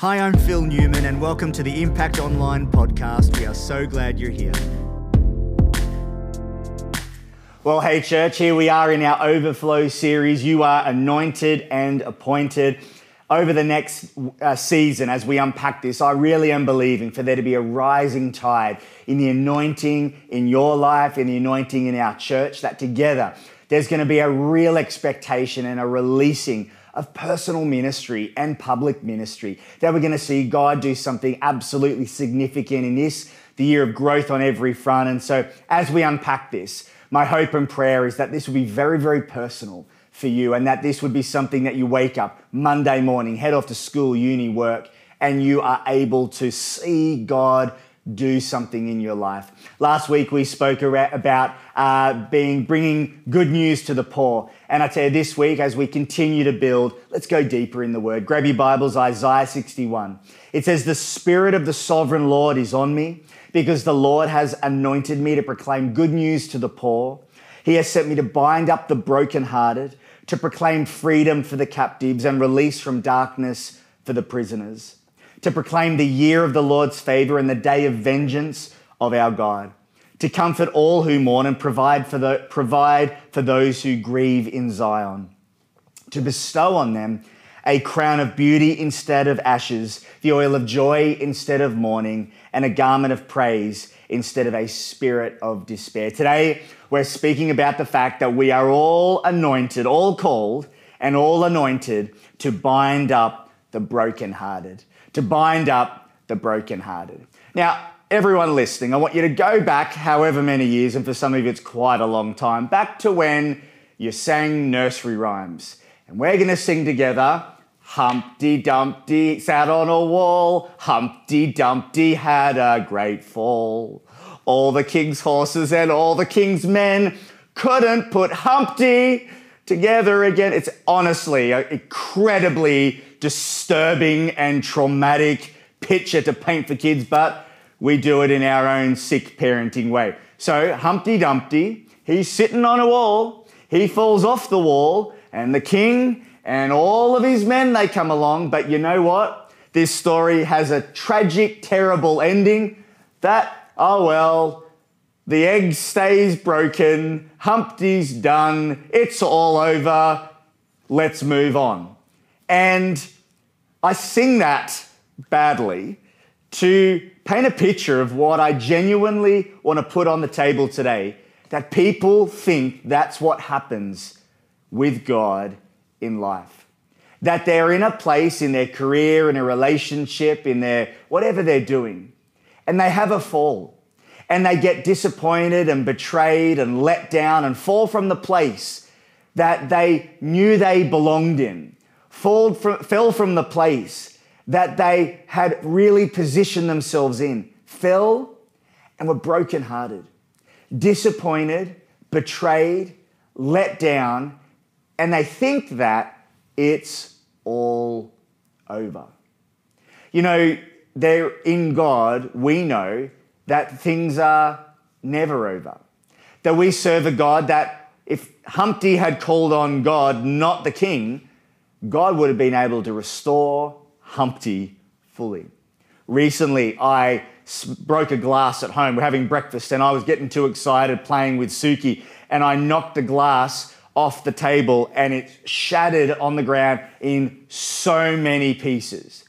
Hi, I'm Phil Newman, and welcome to the Impact Online podcast. We are so glad you're here. Well, hey, church, here we are in our Overflow series. You are anointed and appointed. Over the next uh, season, as we unpack this, I really am believing for there to be a rising tide in the anointing in your life, in the anointing in our church, that together there's going to be a real expectation and a releasing of personal ministry and public ministry. That we're going to see God do something absolutely significant in this, the year of growth on every front. And so, as we unpack this, my hope and prayer is that this will be very, very personal for you and that this would be something that you wake up Monday morning, head off to school, uni, work, and you are able to see God do something in your life. Last week we spoke about uh, being bringing good news to the poor, and I tell you this week as we continue to build, let's go deeper in the Word. Grab your Bibles, Isaiah 61. It says, "The Spirit of the Sovereign Lord is on me, because the Lord has anointed me to proclaim good news to the poor. He has sent me to bind up the brokenhearted, to proclaim freedom for the captives and release from darkness for the prisoners." To proclaim the year of the Lord's favor and the day of vengeance of our God, to comfort all who mourn and provide for, the, provide for those who grieve in Zion, to bestow on them a crown of beauty instead of ashes, the oil of joy instead of mourning, and a garment of praise instead of a spirit of despair. Today, we're speaking about the fact that we are all anointed, all called, and all anointed to bind up the brokenhearted to bind up the brokenhearted. Now, everyone listening, I want you to go back however many years, and for some of you it's quite a long time, back to when you sang nursery rhymes. And we're going to sing together Humpty Dumpty sat on a wall, Humpty Dumpty had a great fall. All the king's horses and all the king's men couldn't put Humpty together again. It's honestly uh, incredibly disturbing and traumatic picture to paint for kids, but we do it in our own sick parenting way. So, Humpty Dumpty, he's sitting on a wall, he falls off the wall, and the king and all of his men they come along, but you know what? This story has a tragic, terrible ending that, oh well, the egg stays broken, Humpty's done, it's all over, let's move on. And I sing that badly to paint a picture of what I genuinely want to put on the table today that people think that's what happens with God in life. That they're in a place in their career, in a relationship, in their whatever they're doing, and they have a fall and they get disappointed and betrayed and let down and fall from the place that they knew they belonged in from, fell from the place that they had really positioned themselves in, fell and were brokenhearted, disappointed, betrayed, let down, and they think that it's all over. You know, they're in God, we know that things are never over. That we serve a God that if Humpty had called on God, not the king, God would have been able to restore Humpty fully. Recently, I broke a glass at home. We're having breakfast, and I was getting too excited playing with Suki, and I knocked the glass off the table and it shattered on the ground in so many pieces.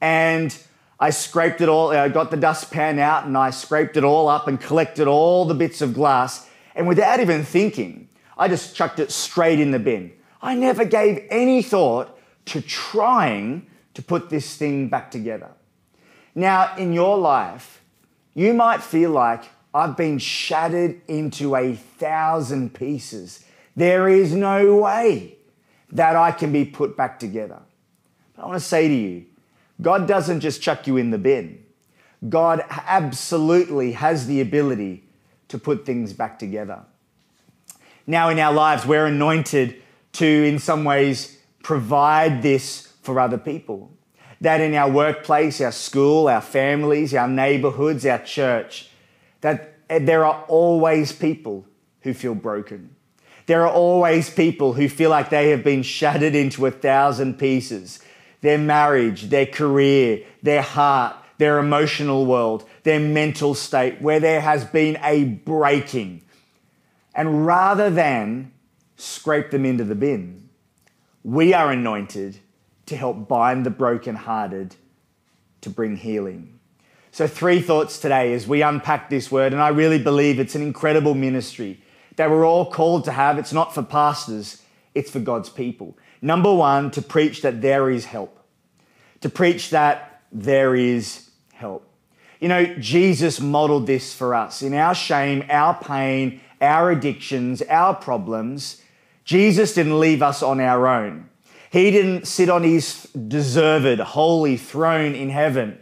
And I scraped it all, I got the dustpan out and I scraped it all up and collected all the bits of glass. And without even thinking, I just chucked it straight in the bin. I never gave any thought to trying to put this thing back together. Now, in your life, you might feel like I've been shattered into a thousand pieces. There is no way that I can be put back together. But I want to say to you, God doesn't just chuck you in the bin. God absolutely has the ability to put things back together. Now, in our lives, we're anointed to, in some ways, provide this for other people. That in our workplace, our school, our families, our neighborhoods, our church, that eh, there are always people who feel broken. There are always people who feel like they have been shattered into a thousand pieces. their marriage, their career, their heart, their emotional world, their mental state, where there has been a breaking. And rather than scrape them into the bin, we are anointed to help bind the brokenhearted to bring healing. So, three thoughts today as we unpack this word, and I really believe it's an incredible ministry that we're all called to have. It's not for pastors, it's for God's people. Number one, to preach that there is help, to preach that there is help. You know, Jesus modeled this for us in our shame, our pain, our addictions, our problems. Jesus didn't leave us on our own. He didn't sit on his deserved, holy throne in heaven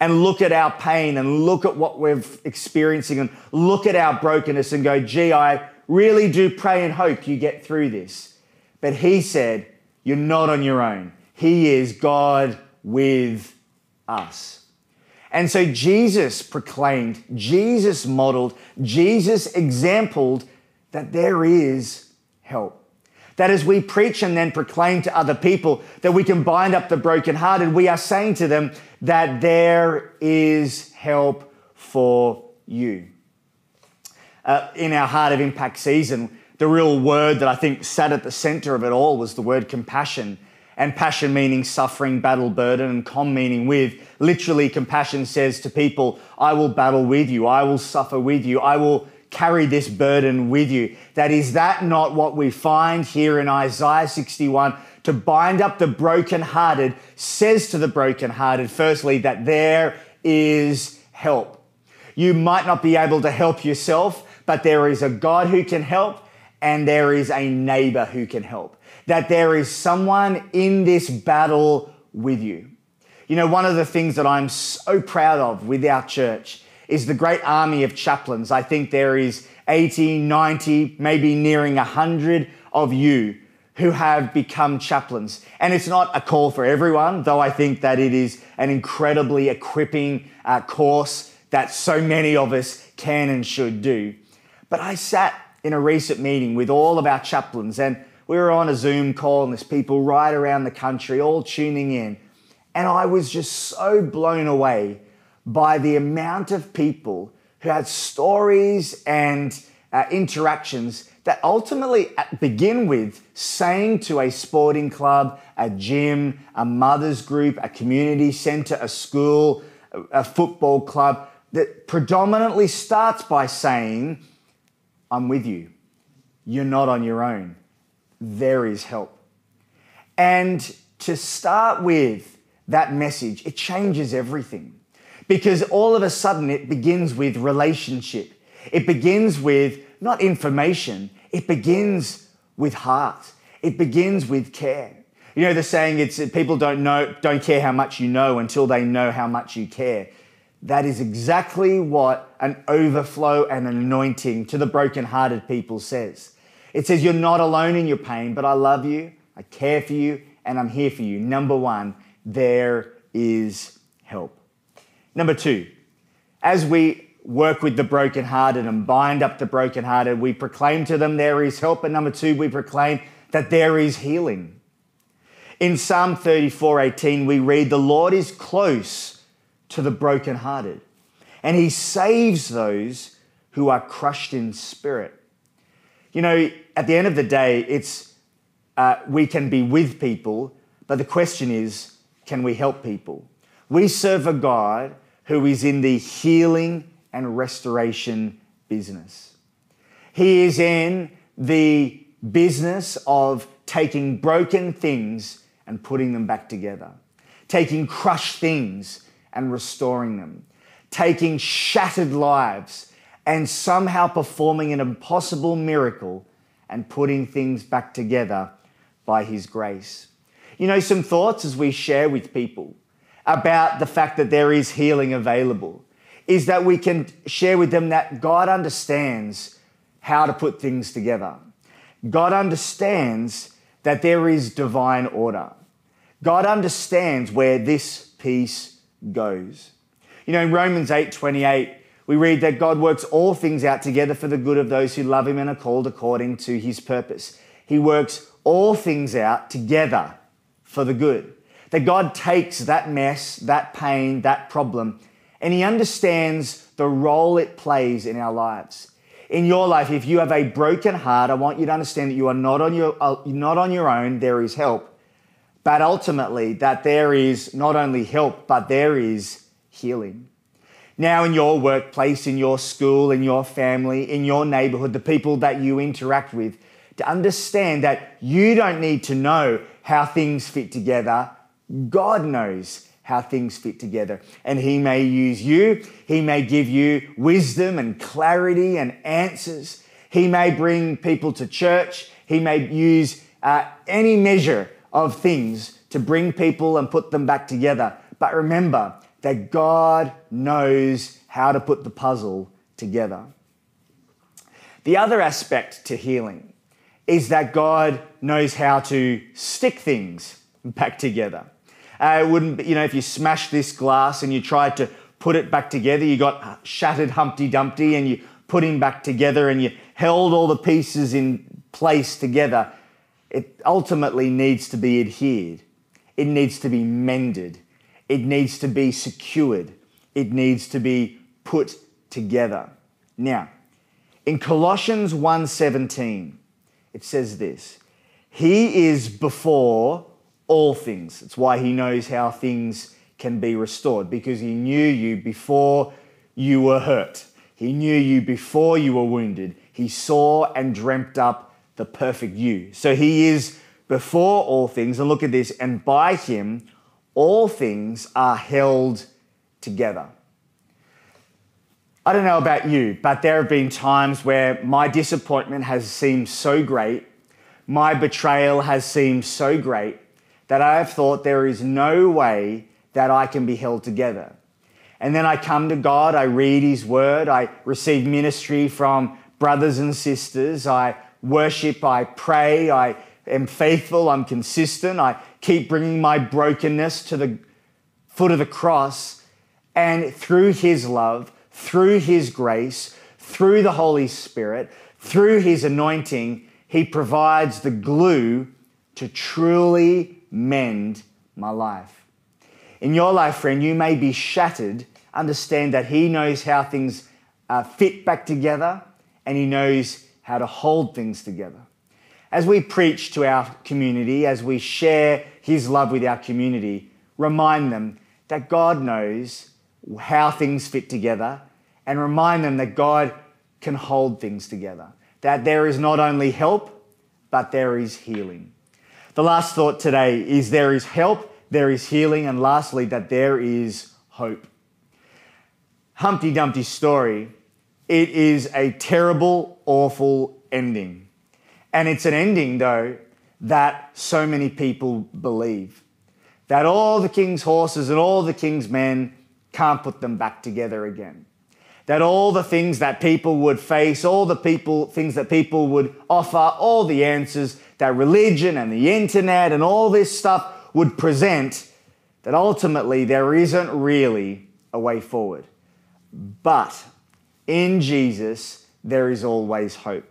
and look at our pain and look at what we're experiencing and look at our brokenness and go, gee, I really do pray and hope you get through this. But he said, You're not on your own. He is God with us. And so Jesus proclaimed, Jesus modeled, Jesus exampled that there is help. That as we preach and then proclaim to other people that we can bind up the brokenhearted, we are saying to them that there is help for you. Uh, in our Heart of Impact season, the real word that I think sat at the center of it all was the word compassion and passion meaning suffering, battle, burden, and com meaning with. Literally, compassion says to people, I will battle with you, I will suffer with you, I will carry this burden with you. That is that not what we find here in Isaiah 61? To bind up the brokenhearted says to the brokenhearted, firstly, that there is help. You might not be able to help yourself, but there is a God who can help, and there is a neighbor who can help that there is someone in this battle with you. You know, one of the things that I'm so proud of with our church is the great army of chaplains. I think there is 80, 90, maybe nearing 100 of you who have become chaplains. And it's not a call for everyone, though I think that it is an incredibly equipping uh, course that so many of us can and should do. But I sat in a recent meeting with all of our chaplains and we were on a Zoom call and there's people right around the country all tuning in. And I was just so blown away by the amount of people who had stories and uh, interactions that ultimately begin with saying to a sporting club, a gym, a mother's group, a community center, a school, a football club, that predominantly starts by saying, I'm with you. You're not on your own there is help. And to start with that message, it changes everything because all of a sudden it begins with relationship. It begins with not information, it begins with heart. It begins with care. You know the saying it's people don't know don't care how much you know until they know how much you care. That is exactly what an overflow and anointing to the brokenhearted people says. It says, You're not alone in your pain, but I love you, I care for you, and I'm here for you. Number one, there is help. Number two, as we work with the brokenhearted and bind up the brokenhearted, we proclaim to them there is help. And number two, we proclaim that there is healing. In Psalm 34 18, we read, The Lord is close to the brokenhearted, and he saves those who are crushed in spirit. You know, at the end of the day, it's uh, we can be with people, but the question is, can we help people? We serve a God who is in the healing and restoration business. He is in the business of taking broken things and putting them back together, taking crushed things and restoring them, taking shattered lives and somehow performing an impossible miracle and putting things back together by His grace. You know, some thoughts as we share with people about the fact that there is healing available is that we can share with them that God understands how to put things together. God understands that there is divine order. God understands where this piece goes. You know, in Romans 8 28, we read that God works all things out together for the good of those who love him and are called according to his purpose. He works all things out together for the good. That God takes that mess, that pain, that problem, and He understands the role it plays in our lives. In your life, if you have a broken heart, I want you to understand that you are not on your, uh, not on your own, there is help. But ultimately, that there is not only help, but there is healing. Now, in your workplace, in your school, in your family, in your neighborhood, the people that you interact with, to understand that you don't need to know how things fit together. God knows how things fit together. And He may use you, He may give you wisdom and clarity and answers. He may bring people to church, He may use uh, any measure of things to bring people and put them back together. But remember that God knows how to put the puzzle together. The other aspect to healing is that God knows how to stick things back together. Uh, it wouldn't, you know, if you smashed this glass and you tried to put it back together, you got shattered Humpty Dumpty and you put him back together and you held all the pieces in place together. It ultimately needs to be adhered. It needs to be mended. It needs to be secured. It needs to be put together. Now, in Colossians 1:17, it says this: He is before all things. It's why he knows how things can be restored because he knew you before you were hurt. He knew you before you were wounded. He saw and dreamt up the perfect you. So he is before all things. And look at this, and by him all things are held together. I don't know about you, but there have been times where my disappointment has seemed so great, my betrayal has seemed so great, that I have thought there is no way that I can be held together. And then I come to God, I read His Word, I receive ministry from brothers and sisters, I worship, I pray, I am faithful, I'm consistent, I keep bringing my brokenness to the foot of the cross. And through His love, through His grace, through the Holy Spirit, through His anointing, He provides the glue to truly mend my life. In your life, friend, you may be shattered. Understand that He knows how things uh, fit back together and He knows how to hold things together. As we preach to our community, as we share His love with our community, remind them that God knows how things fit together and remind them that God can hold things together. That there is not only help, but there is healing. The last thought today is there is help, there is healing, and lastly, that there is hope. Humpty Dumpty's story, it is a terrible, awful ending. And it's an ending, though, that so many people believe. That all the king's horses and all the king's men can't put them back together again. That all the things that people would face, all the people, things that people would offer, all the answers, that religion and the internet and all this stuff would present, that ultimately there isn't really a way forward. But in Jesus, there is always hope.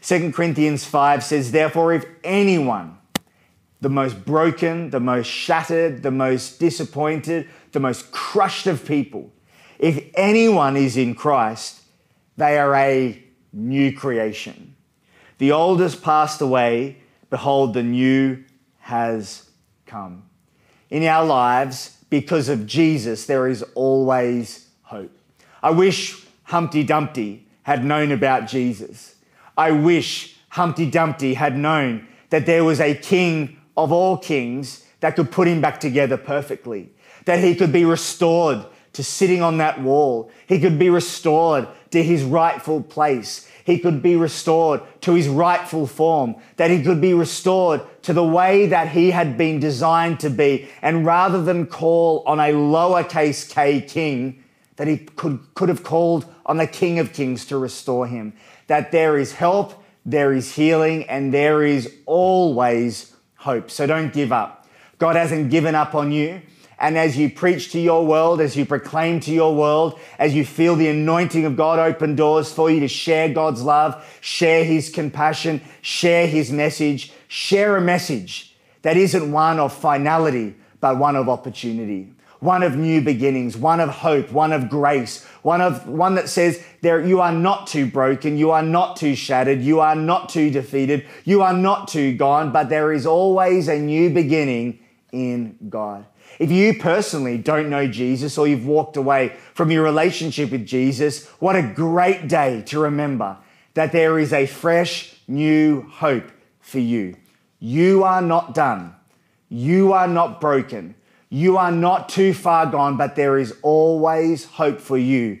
2 Corinthians 5 says, Therefore, if anyone, the most broken, the most shattered, the most disappointed, the most crushed of people, if anyone is in Christ, they are a new creation. The old has passed away, behold, the new has come. In our lives, because of Jesus, there is always hope. I wish Humpty Dumpty had known about Jesus. I wish Humpty Dumpty had known that there was a king of all kings that could put him back together perfectly, that he could be restored to sitting on that wall. He could be restored to his rightful place. He could be restored to his rightful form, that he could be restored to the way that he had been designed to be. And rather than call on a lowercase k king, that he could, could have called on the King of Kings to restore him. That there is help, there is healing, and there is always hope. So don't give up. God hasn't given up on you. And as you preach to your world, as you proclaim to your world, as you feel the anointing of God open doors for you to share God's love, share His compassion, share His message, share a message that isn't one of finality, but one of opportunity, one of new beginnings, one of hope, one of grace, one of one that says there you are not too broken, you are not too shattered, you are not too defeated, you are not too gone, but there is always a new beginning in God. If you personally don't know Jesus or you've walked away from your relationship with Jesus, what a great day to remember that there is a fresh new hope for you. You are not done. You are not broken. You are not too far gone, but there is always hope for you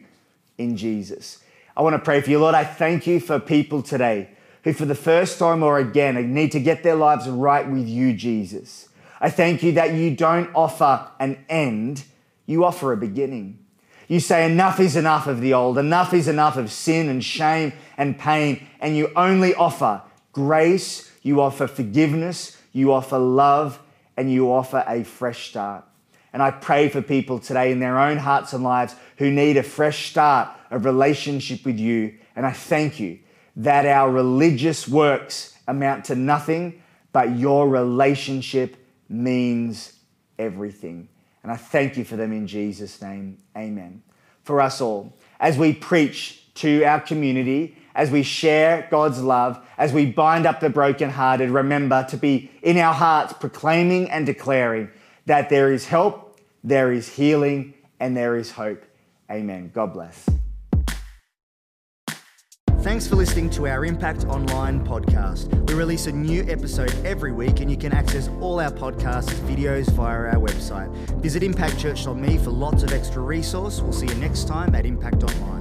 in Jesus. I want to pray for you, Lord. I thank you for people today who, for the first time or again, need to get their lives right with you, Jesus. I thank you that you don't offer an end, you offer a beginning. You say, enough is enough of the old, enough is enough of sin and shame and pain, and you only offer grace, you offer forgiveness, you offer love, and you offer a fresh start. And I pray for people today in their own hearts and lives who need a fresh start of relationship with you. And I thank you that our religious works amount to nothing, but your relationship means everything. And I thank you for them in Jesus' name. Amen. For us all, as we preach to our community, as we share God's love, as we bind up the brokenhearted, remember to be in our hearts proclaiming and declaring that there is help, there is healing, and there is hope. Amen. God bless. Thanks for listening to our Impact Online podcast. We release a new episode every week, and you can access all our podcasts, videos via our website. Visit impactchurch.me for lots of extra resource. We'll see you next time at Impact Online.